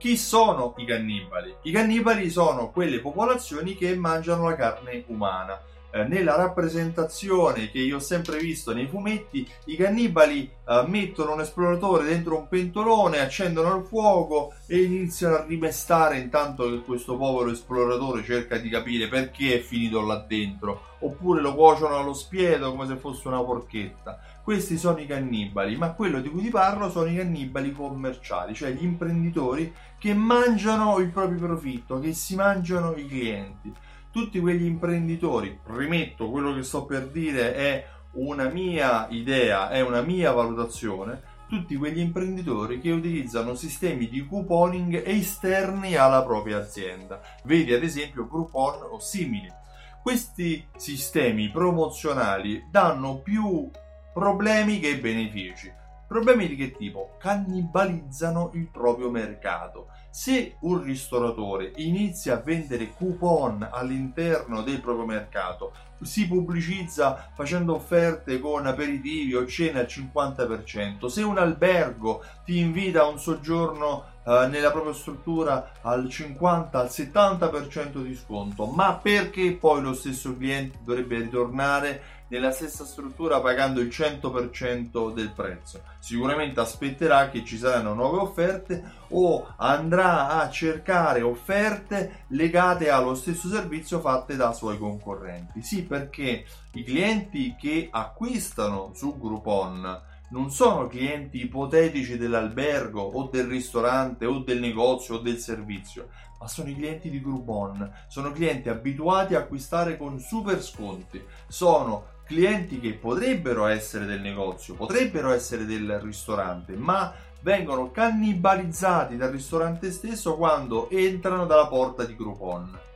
Chi sono i cannibali? I cannibali sono quelle popolazioni che mangiano la carne umana. Eh, nella rappresentazione che io ho sempre visto nei fumetti, i cannibali eh, mettono un esploratore dentro un pentolone, accendono il fuoco e iniziano a rimestare intanto che questo povero esploratore cerca di capire perché è finito là dentro, oppure lo cuociono allo spiedo come se fosse una porchetta. Questi sono i cannibali, ma quello di cui ti parlo sono i cannibali commerciali, cioè gli imprenditori che mangiano il proprio profitto, che si mangiano i clienti tutti quegli imprenditori, rimetto quello che sto per dire è una mia idea, è una mia valutazione, tutti quegli imprenditori che utilizzano sistemi di couponing esterni alla propria azienda. Vedi ad esempio Groupon o simili. Questi sistemi promozionali danno più problemi che benefici. Problemi di che tipo? Cannibalizzano il proprio mercato. Se un ristoratore inizia a vendere coupon all'interno del proprio mercato, si pubblicizza facendo offerte con aperitivi o cene al 50%, se un albergo ti invita a un soggiorno eh, nella propria struttura al 50 al 70% di sconto, ma perché poi lo stesso cliente dovrebbe ritornare nella stessa struttura pagando il 100% del prezzo. Sicuramente aspetterà che ci saranno nuove offerte o andrà a cercare offerte legate allo stesso servizio fatte da suoi concorrenti. Sì, perché i clienti che acquistano su Groupon non sono clienti ipotetici dell'albergo o del ristorante o del negozio o del servizio, ma sono i clienti di Groupon, sono clienti abituati a acquistare con super sconti, sono clienti che potrebbero essere del negozio, potrebbero essere del ristorante, ma vengono cannibalizzati dal ristorante stesso quando entrano dalla porta di Groupon.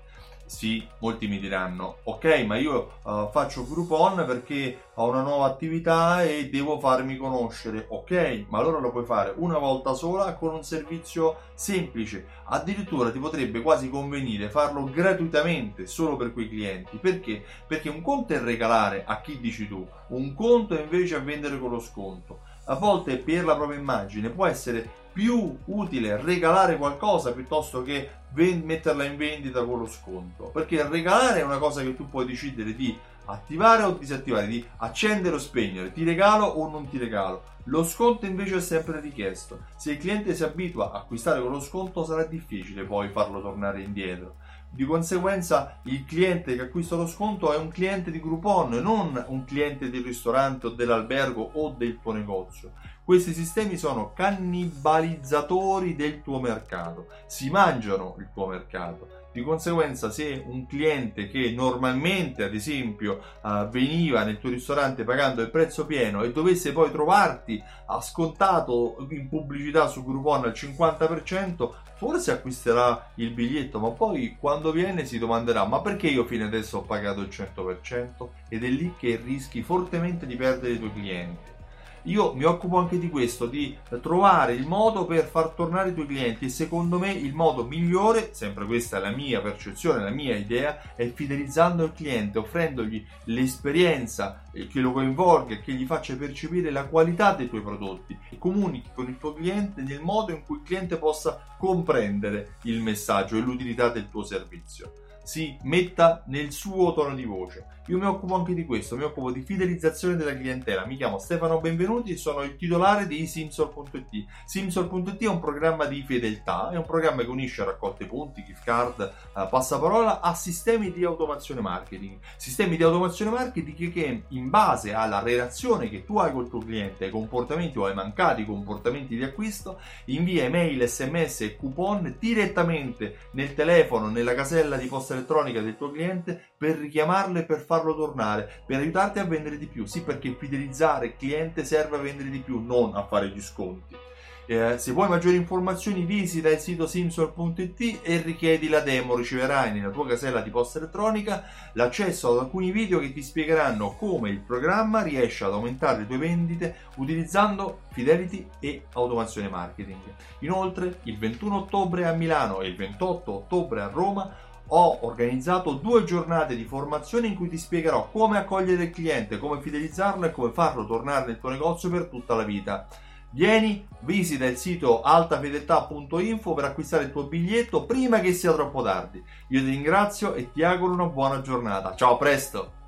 Sì, molti mi diranno, ok, ma io uh, faccio Groupon perché ho una nuova attività e devo farmi conoscere. Ok, ma allora lo puoi fare una volta sola con un servizio semplice. Addirittura ti potrebbe quasi convenire farlo gratuitamente solo per quei clienti. Perché? Perché un conto è regalare a chi dici tu, un conto è invece a vendere con lo sconto. A volte per la propria immagine può essere più utile regalare qualcosa piuttosto che metterla in vendita con lo sconto. Perché regalare è una cosa che tu puoi decidere di attivare o disattivare, di accendere o spegnere, ti regalo o non ti regalo. Lo sconto invece è sempre richiesto. Se il cliente si abitua a acquistare con lo sconto sarà difficile poi farlo tornare indietro. Di conseguenza il cliente che acquista lo sconto è un cliente di Groupon, non un cliente del ristorante o dell'albergo o del tuo negozio. Questi sistemi sono cannibalizzatori del tuo mercato, si mangiano il tuo mercato. Di conseguenza, se un cliente che normalmente, ad esempio, uh, veniva nel tuo ristorante pagando il prezzo pieno e dovesse poi trovarti a scontato in pubblicità su Groupon al 50%, forse acquisterà il biglietto, ma poi quando viene si domanderà: ma perché io fino adesso ho pagato il 100%? Ed è lì che rischi fortemente di perdere i tuoi clienti. Io mi occupo anche di questo, di trovare il modo per far tornare i tuoi clienti e secondo me il modo migliore, sempre questa è la mia percezione, la mia idea, è fidelizzando il cliente, offrendogli l'esperienza che lo coinvolga e che gli faccia percepire la qualità dei tuoi prodotti e comunichi con il tuo cliente nel modo in cui il cliente possa comprendere il messaggio e l'utilità del tuo servizio si metta nel suo tono di voce. Io mi occupo anche di questo, mi occupo di fidelizzazione della clientela. Mi chiamo Stefano Benvenuti e sono il titolare di Simsol.it. Simsol.it è un programma di fedeltà, è un programma che unisce raccolte punti, gift card, uh, passaparola a sistemi di automazione marketing. Sistemi di automazione marketing che in base alla relazione che tu hai col tuo cliente, ai comportamenti o ai mancati comportamenti di acquisto, invia email, sms e coupon direttamente nel telefono, nella casella di posta elettronica del tuo cliente per richiamarlo e per farlo tornare, per aiutarti a vendere di più. Sì, perché fidelizzare il cliente serve a vendere di più, non a fare gli sconti. Eh, se vuoi maggiori informazioni visita il sito simsol.it e richiedi la demo, riceverai nella tua casella di posta elettronica l'accesso ad alcuni video che ti spiegheranno come il programma riesce ad aumentare le tue vendite utilizzando Fidelity e automazione marketing. Inoltre il 21 ottobre a Milano e il 28 ottobre a Roma ho organizzato due giornate di formazione in cui ti spiegherò come accogliere il cliente, come fidelizzarlo e come farlo tornare nel tuo negozio per tutta la vita. Vieni, visita il sito altafedeltà.info per acquistare il tuo biglietto prima che sia troppo tardi. Io ti ringrazio e ti auguro una buona giornata. Ciao, a presto!